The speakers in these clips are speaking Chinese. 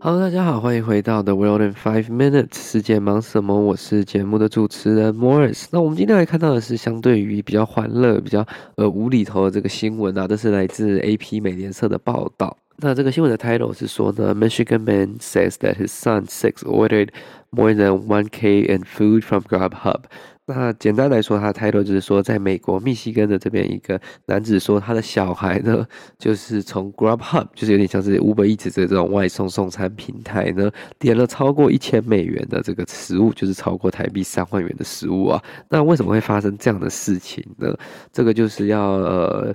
Hello，大家好，欢迎回到 The World in Five Minutes。世界忙什么？我是节目的主持人 Morris。那我们今天来看到的是相对于比较欢乐、比较呃无厘头的这个新闻啊，这是来自 AP 美联社的报道。那这个新闻的 title 是说呢，Michigan man says that his son six ordered more than one K in food from Grubhub。那简单来说，他的 title 就是说，在美国密西根的这边一个男子说，他的小孩呢，就是从 Grubhub，就是有点像是 Uber Eats 这种外送送餐平台呢，点了超过一千美元的这个食物，就是超过台币三万元的食物啊。那为什么会发生这样的事情呢？这个就是要呃。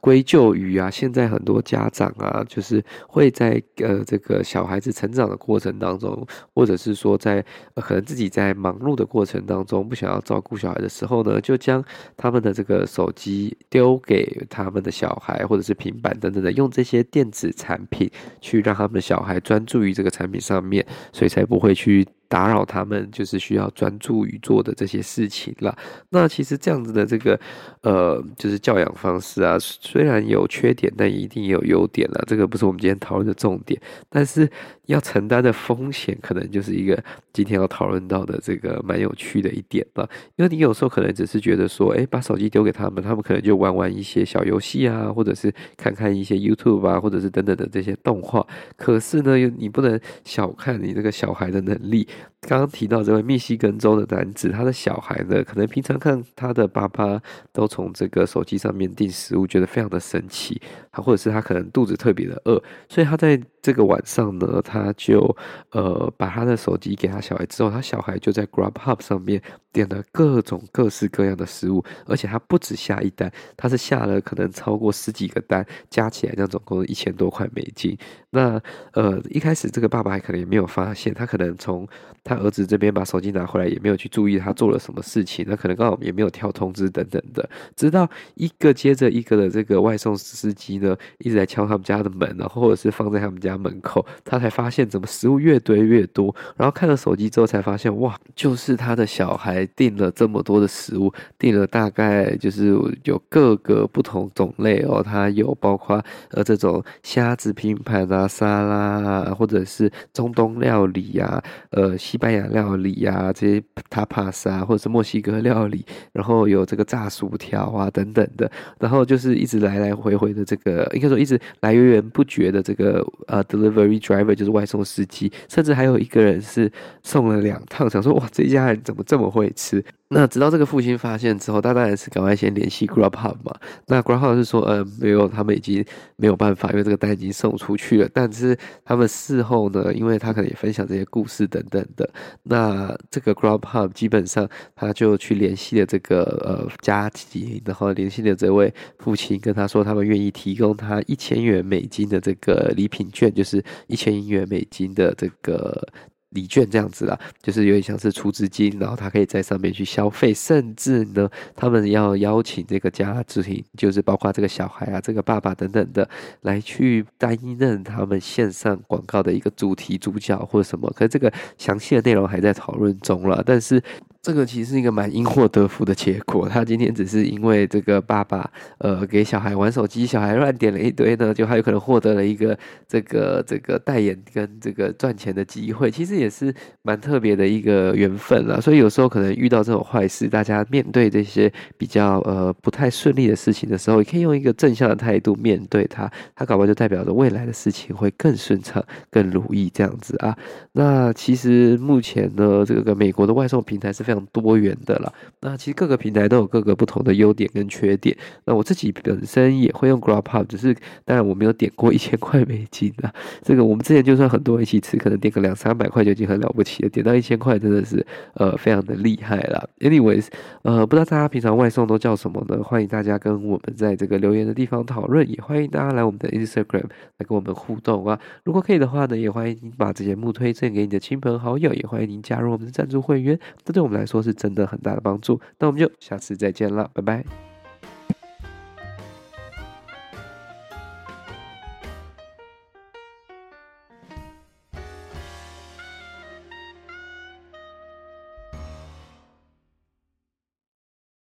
归咎于啊，现在很多家长啊，就是会在呃这个小孩子成长的过程当中，或者是说在、可能自己在忙碌的过程当中，不想要照顾小孩的时候呢，就将他们的这个手机丢给他们的小孩，或者是平板等等的，用这些电子产品去让他们的小孩专注于这个产品上面，所以才不会去。打扰他们就是需要专注于做的这些事情了。那其实这样子的这个呃，就是教养方式啊，虽然有缺点，但一定也有优点了。这个不是我们今天讨论的重点，但是要承担的风险，可能就是一个今天要讨论到的这个蛮有趣的一点吧。因为你有时候可能只是觉得说，诶，把手机丢给他们，他们可能就玩玩一些小游戏啊，或者是看看一些 YouTube 啊，或者是等等的这些动画。可是呢，你不能小看你这个小孩的能力。刚刚提到这位密西根州的男子，他的小孩呢，可能平常看他的爸爸都从这个手机上面订食物，觉得非常的神奇。他或者是他可能肚子特别的饿，所以他在这个晚上呢，他就呃把他的手机给他小孩之后，他小孩就在 Grubhub 上面点了各种各式各样的食物，而且他不止下一单，他是下了可能超过十几个单，加起来那总共一千多块美金。那呃一开始这个爸爸还可能也没有发现，他可能从他儿子这边把手机拿回来，也没有去注意他做了什么事情，那可能刚好也没有跳通知等等的，直到一个接着一个的这个外送司机呢，一直在敲他们家的门，然后或者是放在他们家门口，他才发现怎么食物越堆越多，然后看了手机之后才发现，哇，就是他的小孩订了这么多的食物，订了大概就是有各个不同种类哦，他有包括呃这种虾子拼盘啊、沙拉啊，或者是中东料理啊，呃西班牙料理啊，这些 tapas 啊，或者是墨西哥料理，然后有这个炸薯条啊等等的，然后就是一直来来回回的这个，应该说一直来源不绝的这个呃 delivery driver 就是外送司机，甚至还有一个人是送了两趟，想说哇，这家人怎么这么会吃？那直到这个父亲发现之后，他当然是赶快先联系 Grubhub 嘛。那 Grubhub 是说，呃，没有，他们已经没有办法，因为这个单已经送出去了。但是他们事后呢，因为他可能也分享这些故事等等的，那这个 Grubhub 基本上他就去联系了这个呃家庭，然后联系了这位父亲，跟他说他们愿意提供他一千元美金的这个礼品券，就是一千元美金的这个。礼券这样子啦，就是有点像是出资金，然后他可以在上面去消费，甚至呢，他们要邀请这个家庭，就是包括这个小孩啊、这个爸爸等等的，来去担任他们线上广告的一个主题主角或者什么。可是这个详细的内容还在讨论中了，但是。这个其实是一个蛮因祸得福的结果。他今天只是因为这个爸爸呃给小孩玩手机，小孩乱点了一堆呢，就还有可能获得了一个这个这个代言跟这个赚钱的机会。其实也是蛮特别的一个缘分啦。所以有时候可能遇到这种坏事，大家面对这些比较呃不太顺利的事情的时候，也可以用一个正向的态度面对它。它搞不好就代表着未来的事情会更顺畅、更如意这样子啊。那其实目前呢，这个美国的外送平台是。非常多元的啦。那其实各个平台都有各个不同的优点跟缺点。那我自己本身也会用 Grubhub，只是当然我没有点过一千块美金啊。这个我们之前就算很多人一起吃，可能点个两三百块就已经很了不起了，点到一千块真的是呃非常的厉害啦。Anyways，呃，不知道大家平常外送都叫什么呢？欢迎大家跟我们在这个留言的地方讨论，也欢迎大家来我们的 Instagram 来跟我们互动啊。如果可以的话呢，也欢迎您把这节目推荐给你的亲朋好友，也欢迎您加入我们的赞助会员，这对我们来说是真的很大的帮助。那我们就下次再见了，拜拜。